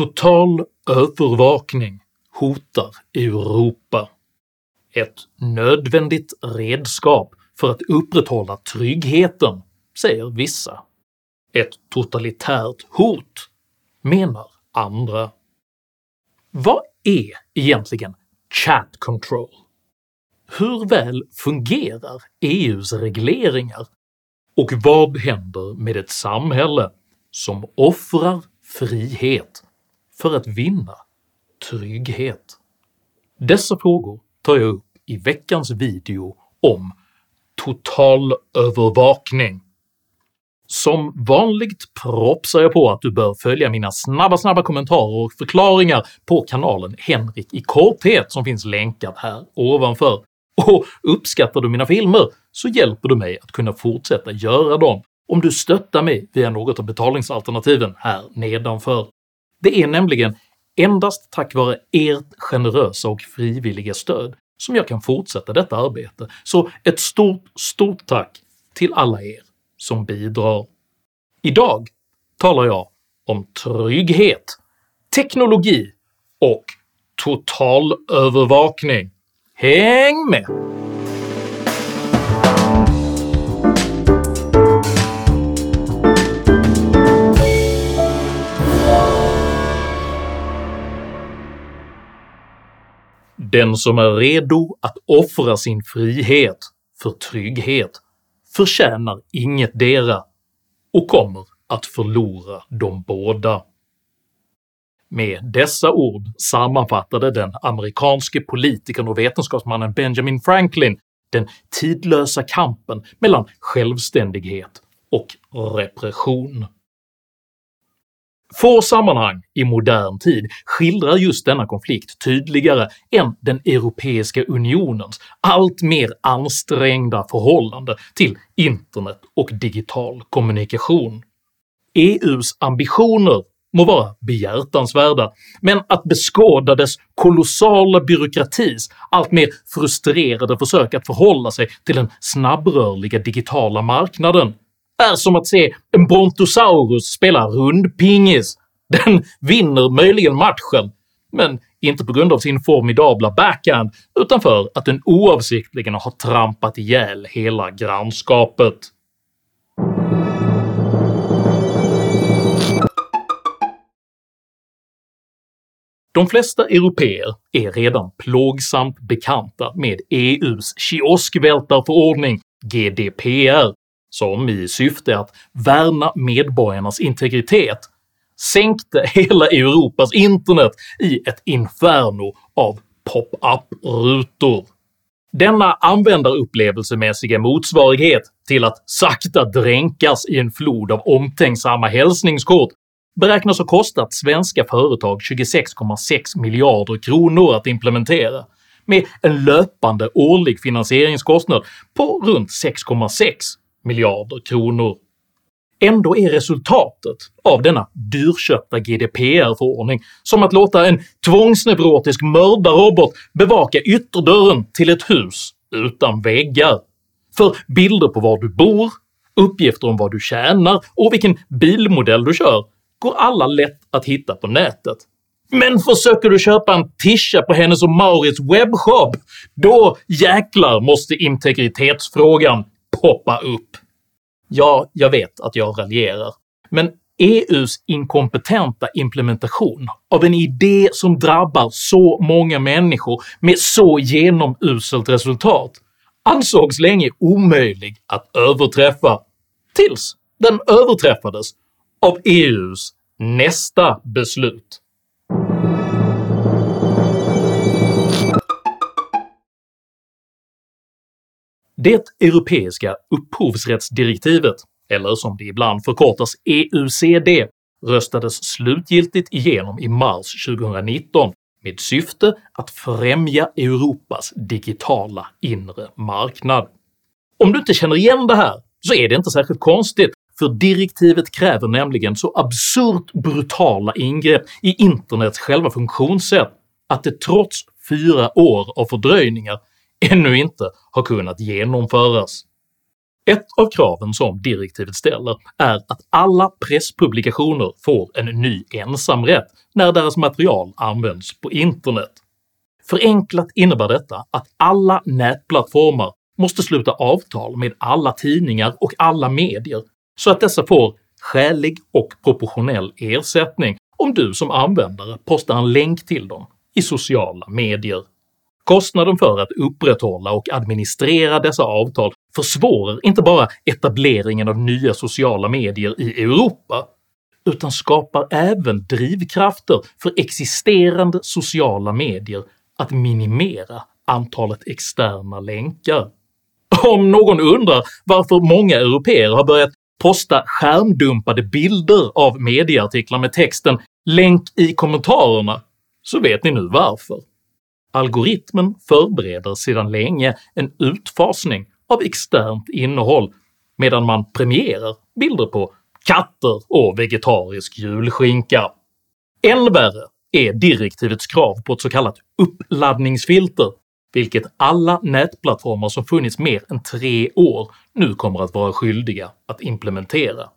Total övervakning hotar Europa. Ett nödvändigt redskap för att upprätthålla tryggheten, säger vissa. Ett totalitärt hot, menar andra. Vad är egentligen chat control? Hur väl fungerar EUs regleringar? Och vad händer med ett samhälle som offrar frihet för att vinna trygghet? Dessa frågor tar jag upp i veckans video om totalövervakning. Som vanligt propsar jag på att du bör följa mina snabba snabba kommentarer och förklaringar på kanalen Henrik i korthet som finns länkad här ovanför, och uppskattar du mina filmer så hjälper du mig att kunna fortsätta göra dem om du stöttar mig via något av betalningsalternativen här nedanför. Det är nämligen endast tack vare ert generösa och frivilliga stöd som jag kan fortsätta detta arbete, så ett stort, stort tack till alla er som bidrar. Idag talar jag om trygghet, teknologi och totalövervakning. Häng med! Den som är redo att offra sin frihet för trygghet förtjänar inget dera och kommer att förlora de båda. Med dessa ord sammanfattade den amerikanske politikern och vetenskapsmannen Benjamin Franklin den tidlösa kampen mellan självständighet och repression. Få sammanhang i modern tid skildrar just denna konflikt tydligare än den Europeiska Unionens allt mer ansträngda förhållande till internet och digital kommunikation. EUs ambitioner må vara behjärtansvärda, men att beskåda dess kolossala byråkratis allt mer frustrerade försök att förhålla sig till den snabbrörliga digitala marknaden är som att se en brontosaurus spela rundpingis. Den vinner möjligen matchen, men inte på grund av sin formidabla backhand utan för att den oavsiktligen har trampat ihjäl hela grannskapet. De flesta europeer är redan plågsamt bekanta med EUs kioskvältarförordning GDPR som i syfte att värna medborgarnas integritet sänkte hela Europas internet i ett inferno av pop-up-rutor. Denna användarupplevelsemässiga motsvarighet till att sakta dränkas i en flod av omtänksamma hälsningskort beräknas ha kostat svenska företag 26,6 miljarder kronor att implementera, med en löpande årlig finansieringskostnad på runt 6,6 miljarder kronor. Ändå är resultatet av denna dyrköpta GDPR-förordning som att låta en tvångsneurotisk mördarrobot bevaka ytterdörren till ett hus utan väggar. För bilder på var du bor, uppgifter om vad du tjänar och vilken bilmodell du kör går alla lätt att hitta på nätet. Men försöker du köpa en tisha på Hennes och Maurits webbshop, då jäklar måste integritetsfrågan poppa upp. Ja, jag vet att jag raljerar, men EUs inkompetenta implementation av en idé som drabbar så många människor med så genomuselt resultat ansågs länge omöjlig att överträffa, tills den överträffades av EUs nästa beslut. Det europeiska upphovsrättsdirektivet, eller som det ibland förkortas EUCD, röstades slutgiltigt igenom i mars 2019 med syfte att främja Europas digitala inre marknad. Om du inte känner igen det här så är det inte särskilt konstigt för direktivet kräver nämligen så absurt brutala ingrepp i internets själva funktionssätt att det trots fyra år av fördröjningar ännu inte har kunnat genomföras. Ett av kraven som direktivet ställer är att alla presspublikationer får en ny ensamrätt när deras material används på internet. Förenklat innebär detta att alla nätplattformar måste sluta avtal med alla tidningar och alla medier så att dessa får skälig och proportionell ersättning om du som användare postar en länk till dem i sociala medier. Kostnaden för att upprätthålla och administrera dessa avtal försvårar inte bara etableringen av nya sociala medier i Europa, utan skapar även drivkrafter för existerande sociala medier att minimera antalet externa länkar. Om någon undrar varför många europeer har börjat posta skärmdumpade bilder av medieartiklar med texten “länk i kommentarerna” så vet ni nu varför. Algoritmen förbereder sedan länge en utfasning av externt innehåll medan man premierar bilder på katter och vegetarisk julskinka. Än värre är direktivets krav på ett så kallat uppladdningsfilter, vilket alla nätplattformar som funnits mer än tre år nu kommer att vara skyldiga att implementera.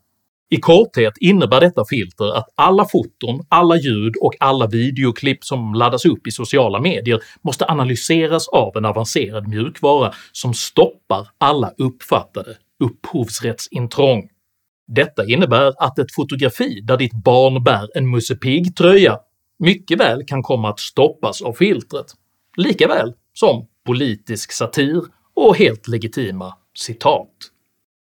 I korthet innebär detta filter att alla foton, alla ljud och alla videoklipp som laddas upp i sociala medier måste analyseras av en avancerad mjukvara som stoppar alla uppfattade upphovsrättsintrång. Detta innebär att ett fotografi där ditt barn bär en Musse Pigg-tröja mycket väl kan komma att stoppas av filtret, lika väl som politisk satir och helt legitima citat.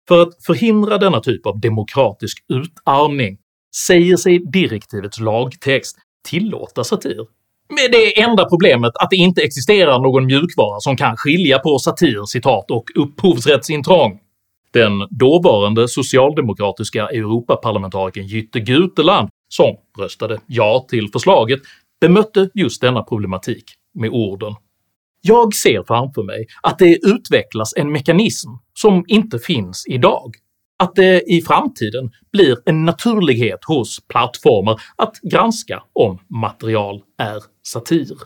För att förhindra denna typ av demokratisk utarmning säger sig direktivets lagtext tillåta satir, med det enda problemet att det inte existerar någon mjukvara som kan skilja på satir, citat och upphovsrättsintrång. Den dåvarande socialdemokratiska Europaparlamentarikern Jytte Guteland, som röstade ja till förslaget, bemötte just denna problematik med orden “Jag ser framför mig att det utvecklas en mekanism som inte finns idag, att det i framtiden blir en naturlighet hos plattformar att granska om material är satir.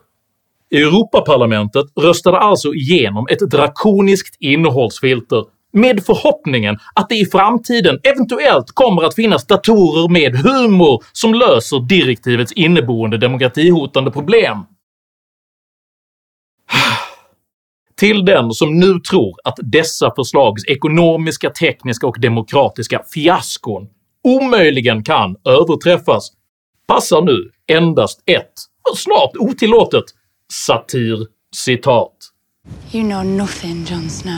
Europaparlamentet röstade alltså igenom ett drakoniskt innehållsfilter med förhoppningen att det i framtiden eventuellt kommer att finnas datorer med humor som löser direktivets inneboende demokratihotande problem. Till den som nu tror att dessa förslags ekonomiska, tekniska och demokratiska fiaskon omöjligen kan överträffas passar nu endast ett, snart otillåtet, satir-citat. You know nothing, Jon Snow.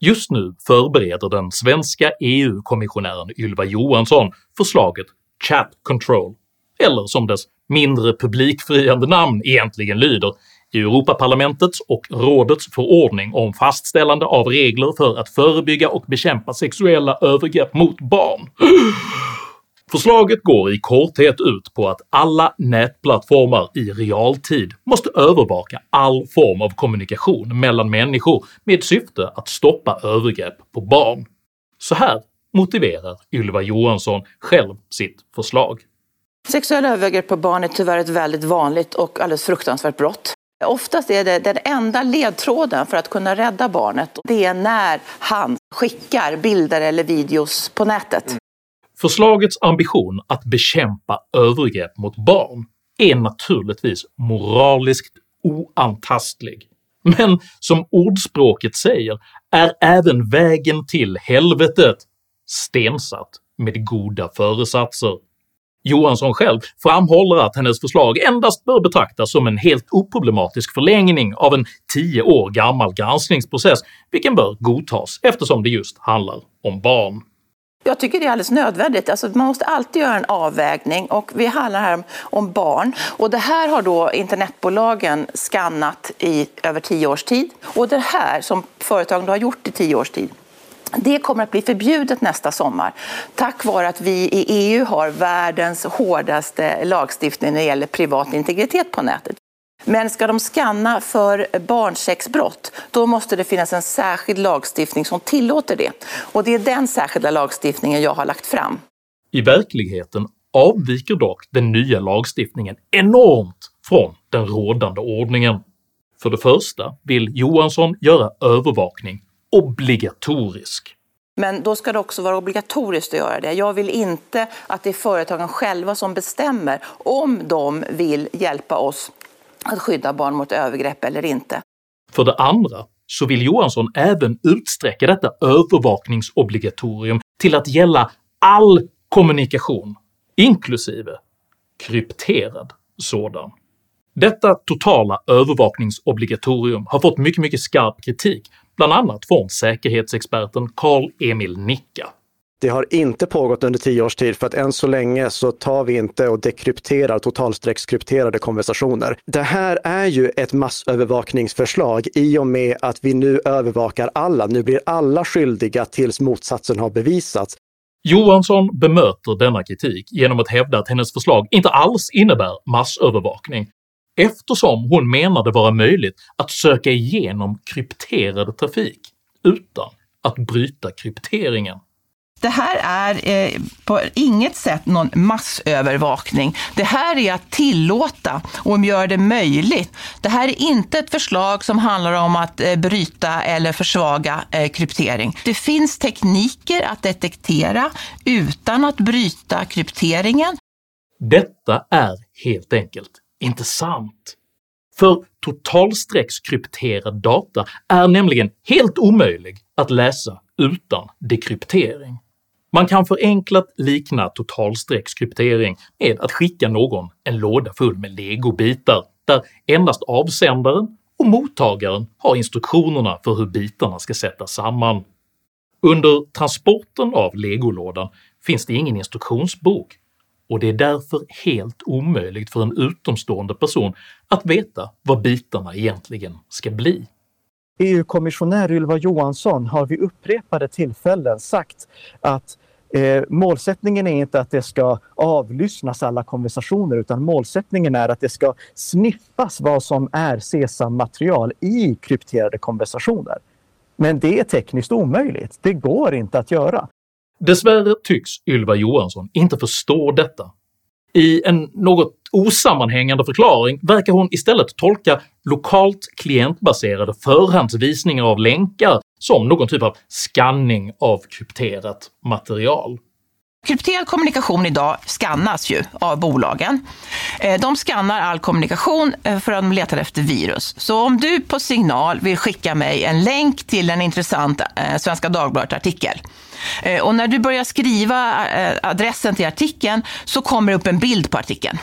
Just nu förbereder den svenska EU-kommissionären Ylva Johansson förslaget “Chat Control” eller som dess mindre publikfriande namn egentligen lyder Europaparlamentets och rådets förordning om fastställande av regler för att förebygga och bekämpa sexuella övergrepp mot barn. Förslaget går i korthet ut på att alla nätplattformar i realtid måste övervaka all form av kommunikation mellan människor med syfte att stoppa övergrepp på barn. Så här motiverar Ylva Johansson själv sitt förslag. Sexuella övergrepp på barn är tyvärr ett väldigt vanligt och alldeles fruktansvärt brott. Oftast är det den enda ledtråden för att kunna rädda barnet. Det är när han skickar bilder eller videos på nätet. Förslagets ambition att bekämpa övergrepp mot barn är naturligtvis moraliskt oantastlig, men som ordspråket säger är även vägen till helvetet stensatt med goda föresatser. Johansson själv framhåller att hennes förslag endast bör betraktas som en helt oproblematisk förlängning av en 10 år gammal granskningsprocess, vilken bör godtas eftersom det just handlar om barn. Jag tycker det är alldeles nödvändigt. Alltså man måste alltid göra en avvägning och vi handlar här om barn. Och det här har då internetbolagen skannat i över tio års tid. Och det här som företagen har gjort i tio års tid det kommer att bli förbjudet nästa sommar tack vare att vi i EU har världens hårdaste lagstiftning när det gäller privat integritet på nätet. Men ska de skanna för barnsexbrott, då måste det finnas en särskild lagstiftning som tillåter det. Och det är den särskilda lagstiftningen jag har lagt fram. I verkligheten avviker dock den nya lagstiftningen enormt från den rådande ordningen. För det första vill Johansson göra övervakning obligatorisk. Men då ska det också vara obligatoriskt att göra det. Jag vill inte att det är företagen själva som bestämmer om de vill hjälpa oss att skydda barn mot övergrepp eller inte. För det andra så vill Johansson även utsträcka detta övervakningsobligatorium till att gälla all kommunikation, inklusive krypterad sådan. Detta totala övervakningsobligatorium har fått mycket, mycket skarp kritik, bland annat från säkerhetsexperten Carl-Emil Nicka. Det har inte pågått under tio års tid för att än så länge så tar vi inte och dekrypterar totalstreckskrypterade konversationer. Det här är ju ett massövervakningsförslag i och med att vi nu övervakar alla. Nu blir alla skyldiga tills motsatsen har bevisats. Johansson bemöter denna kritik genom att hävda att hennes förslag inte alls innebär massövervakning eftersom hon menar det vara möjligt att söka igenom krypterad trafik utan att bryta krypteringen. Det här är eh, på inget sätt någon massövervakning. Det här är att tillåta och göra det möjligt. Det här är inte ett förslag som handlar om att eh, bryta eller försvaga eh, kryptering. Det finns tekniker att detektera utan att bryta krypteringen. Detta är helt enkelt inte sant. För totalstreckskrypterad data är nämligen helt omöjlig att läsa utan dekryptering. Man kan förenklat likna totalstreckskryptering med att skicka någon en låda full med legobitar där endast avsändaren och mottagaren har instruktionerna för hur bitarna ska sättas samman. Under transporten av legolådan finns det ingen instruktionsbok och det är därför helt omöjligt för en utomstående person att veta vad bitarna egentligen ska bli. EU-kommissionär Ylva Johansson har vid upprepade tillfällen sagt att eh, målsättningen är inte att det ska avlyssnas alla konversationer utan målsättningen är att det ska sniffas vad som är SESAM-material i krypterade konversationer. Men det är tekniskt omöjligt. Det går inte att göra. Dessvärre tycks Ylva Johansson inte förstå detta. I en något osammanhängande förklaring verkar hon istället tolka lokalt klientbaserade förhandsvisningar av länkar som någon typ av skanning av krypterat material. Krypterad kommunikation idag skannas ju av bolagen. Eh, de skannar all kommunikation eh, för att de letar efter virus. Så om du på signal vill skicka mig en länk till en intressant eh, Svenska Dagbladet-artikel och när du börjar skriva adressen till artikeln så kommer det upp en bild på artikeln.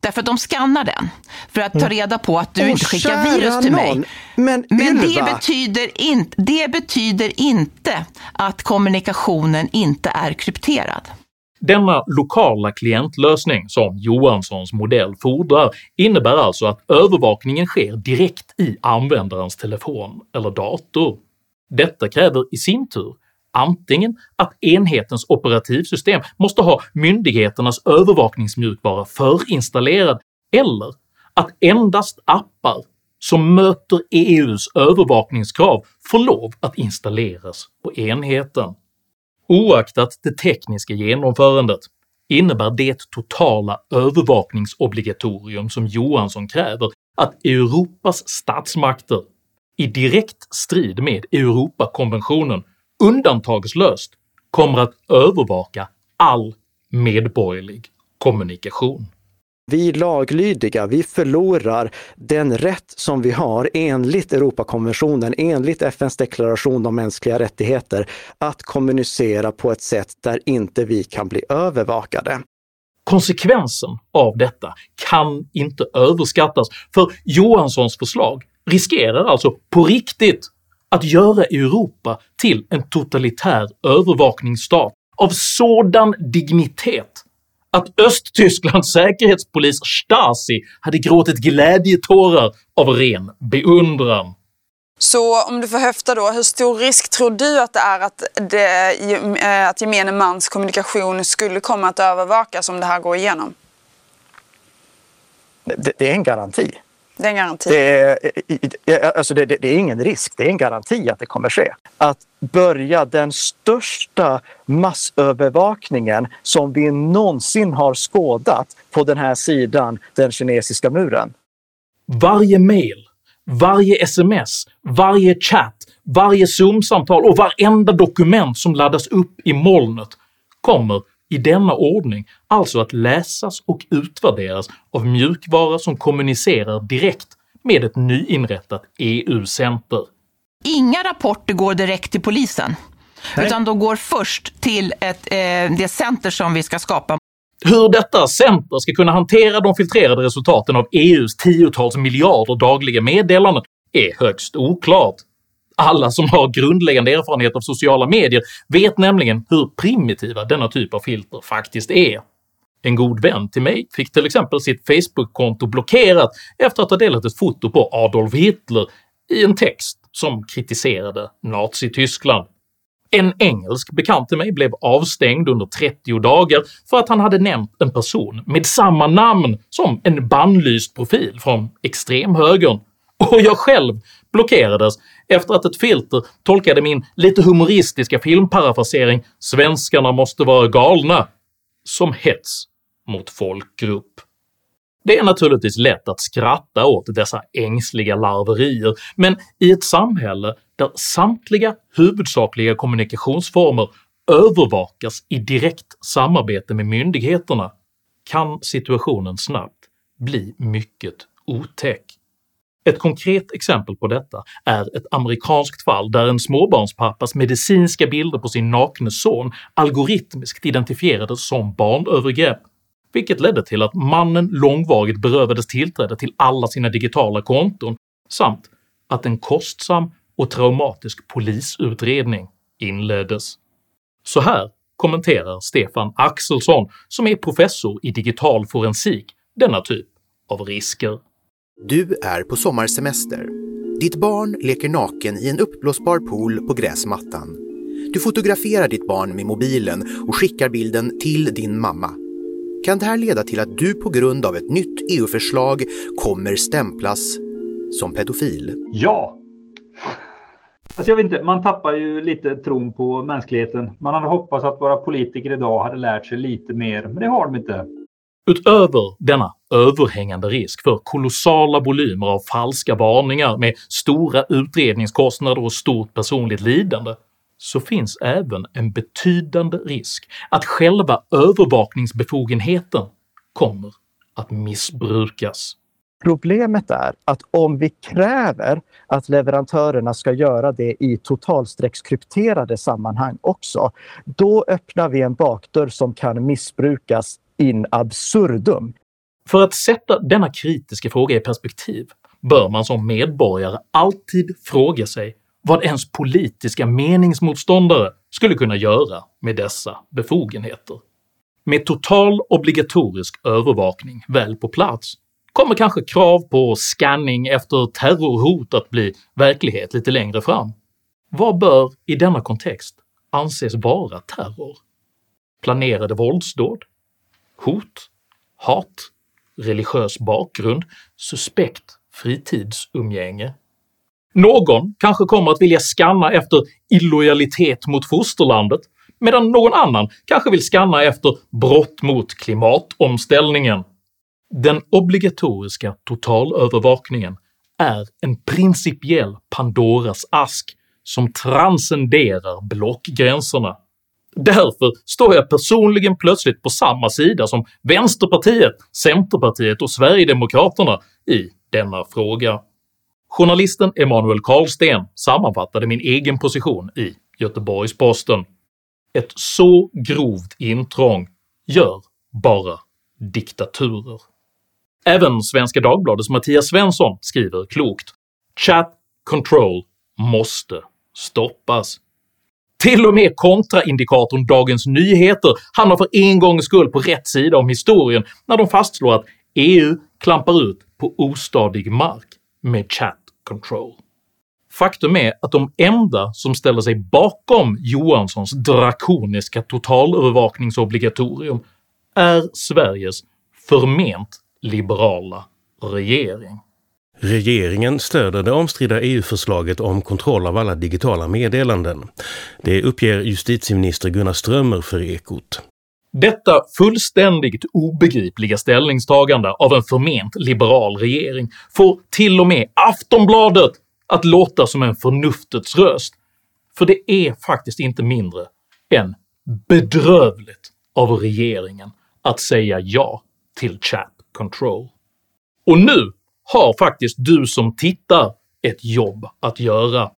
Därför att de skannar den för att ta mm. reda på att du oh, inte skickar virus till mig. Men, Men det, betyder in, det betyder inte att kommunikationen inte är krypterad. Denna lokala klientlösning som Johanssons modell fordrar innebär alltså att övervakningen sker direkt i användarens telefon eller dator. Detta kräver i sin tur antingen att enhetens operativsystem måste ha myndigheternas övervakningsmjukvara förinstallerad eller att endast appar som möter EUs övervakningskrav får lov att installeras på enheten. Oaktat det tekniska genomförandet innebär det totala övervakningsobligatorium som Johansson kräver att Europas statsmakter i direkt strid med Europakonventionen undantagslöst kommer att övervaka all medborgerlig kommunikation. Vi laglydiga, vi förlorar den rätt som vi har enligt Europakonventionen, enligt FNs deklaration om mänskliga rättigheter, att kommunicera på ett sätt där inte vi kan bli övervakade. Konsekvensen av detta kan inte överskattas, för Johanssons förslag riskerar alltså på riktigt att göra Europa till en totalitär övervakningsstat av sådan dignitet att Östtysklands säkerhetspolis Stasi hade gråtit glädjetårar av ren beundran. Så om du får höfta då, hur stor risk tror du att det är att, det, eh, att gemene mans kommunikation skulle komma att övervakas om det här går igenom? Det, det är en garanti. Det är en garanti. Det är, alltså det, det, det, är ingen risk, det är en garanti att det kommer ske. Att börja den största massövervakningen som vi någonsin har skådat på den här sidan den kinesiska muren. Varje mail, varje sms, varje chatt, varje zoom-samtal och varenda dokument som laddas upp i molnet kommer i denna ordning alltså att läsas och utvärderas av mjukvara som kommunicerar direkt med ett nyinrättat EU-center. Inga rapporter går direkt till polisen, Nej. utan de går först till ett, eh, det center som vi ska skapa. Hur detta center ska kunna hantera de filtrerade resultaten av EUs tiotals miljarder dagliga meddelanden är högst oklart. Alla som har grundläggande erfarenhet av sociala medier vet nämligen hur primitiva denna typ av filter faktiskt är. En god vän till mig fick till exempel sitt Facebook-konto blockerat efter att ha delat ett foto på Adolf Hitler i en text som kritiserade Nazityskland. En engelsk bekant till mig blev avstängd under 30 dagar för att han hade nämnt en person med samma namn som en bannlyst profil från extremhögern, och jag själv blockerades efter att ett filter tolkade min lite humoristiska filmparafrasering “svenskarna måste vara galna” som hets mot folkgrupp. Det är naturligtvis lätt att skratta åt dessa ängsliga larverier, men i ett samhälle där samtliga huvudsakliga kommunikationsformer övervakas i direkt samarbete med myndigheterna kan situationen snabbt bli mycket otäck. Ett konkret exempel på detta är ett amerikanskt fall där en småbarnspappas medicinska bilder på sin nakne son algoritmiskt identifierades som barnövergrepp, vilket ledde till att mannen långvarigt berövades tillträde till alla sina digitala konton samt att en kostsam och traumatisk polisutredning inleddes. Så här kommenterar Stefan Axelsson, som är professor i digital forensik, denna typ av risker. Du är på sommarsemester. Ditt barn leker naken i en uppblåsbar pool på gräsmattan. Du fotograferar ditt barn med mobilen och skickar bilden till din mamma. Kan det här leda till att du på grund av ett nytt EU-förslag kommer stämplas som pedofil? Ja! Alltså jag vet inte, man tappar ju lite tron på mänskligheten. Man hade hoppats att våra politiker idag hade lärt sig lite mer, men det har de inte. Utöver denna överhängande risk för kolossala volymer av falska varningar med stora utredningskostnader och stort personligt lidande så finns även en betydande risk att själva övervakningsbefogenheten kommer att missbrukas. Problemet är att om vi kräver att leverantörerna ska göra det i totalstreckskrypterade sammanhang också, då öppnar vi en bakdörr som kan missbrukas in absurdum. För att sätta denna kritiska fråga i perspektiv bör man som medborgare alltid fråga sig vad ens politiska meningsmotståndare skulle kunna göra med dessa befogenheter. Med total obligatorisk övervakning väl på plats kommer kanske krav på scanning efter terrorhot att bli verklighet lite längre fram. Vad bör i denna kontext anses vara terror? Planerade våldsdåd? Hot, hat, religiös bakgrund, suspekt fritidsumgänge. Någon kanske kommer att vilja skanna efter illojalitet mot fosterlandet, medan någon annan kanske vill skanna efter brott mot klimatomställningen. Den obligatoriska totalövervakningen är en principiell Pandoras ask som transcenderar blockgränserna. Därför står jag personligen plötsligt på samma sida som Vänsterpartiet, Centerpartiet och Sverigedemokraterna i denna fråga. Journalisten Emanuel Karlsten sammanfattade min egen position i Göteborgs-Posten. “Ett så grovt intrång gör bara diktaturer.” Även Svenska Dagbladets Mattias Svensson skriver klokt “Chat control måste stoppas. Till och med kontraindikatorn Dagens Nyheter hamnar för en gångs skull på rätt sida om historien när de fastslår att EU klampar ut på ostadig mark med chat control. Faktum är att de enda som ställer sig bakom Johanssons drakoniska totalövervakningsobligatorium är Sveriges förment liberala regering. Regeringen stöder det omstridda EU-förslaget om kontroll av alla digitala meddelanden. Det uppger justitieminister Gunnar Strömmer för Ekot. Detta fullständigt obegripliga ställningstagande av en förment liberal regering får till och med Aftonbladet att låta som en förnuftets röst, för det är faktiskt inte mindre än bedrövligt av regeringen att säga ja till chat control. Och nu har faktiskt du som tittar ett jobb att göra.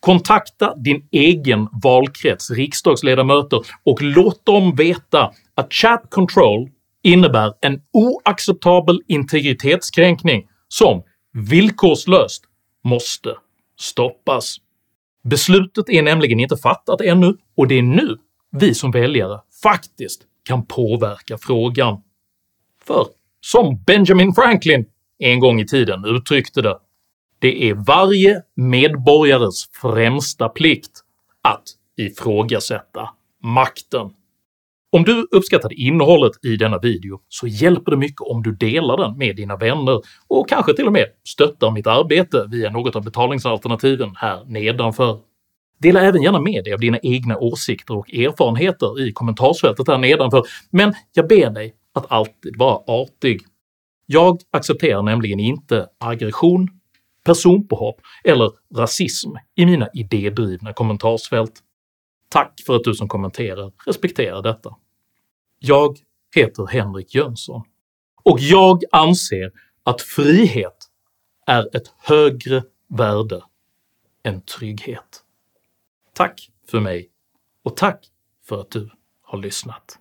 Kontakta din egen valkrets riksdagsledamöter och låt dem veta att chat control innebär en oacceptabel integritetskränkning som villkorslöst måste stoppas. Beslutet är nämligen inte fattat ännu och det är nu vi som väljare faktiskt kan påverka frågan. För som Benjamin Franklin en gång i tiden uttryckte det “det är varje medborgares främsta plikt att ifrågasätta makten”. Om du uppskattade innehållet i denna video så hjälper det mycket om du delar den med dina vänner och kanske till och med stöttar mitt arbete via något av betalningsalternativen här nedanför. Dela även gärna med dig av dina egna åsikter och erfarenheter i kommentarsfältet här nedanför, men jag ber dig att alltid vara artig. Jag accepterar nämligen inte aggression, personpåhopp eller rasism i mina idédrivna kommentarsfält. Tack för att du som kommenterar respekterar detta. Jag heter Henrik Jönsson, och jag anser att frihet är ett högre värde än trygghet. Tack för mig och tack för att du har lyssnat.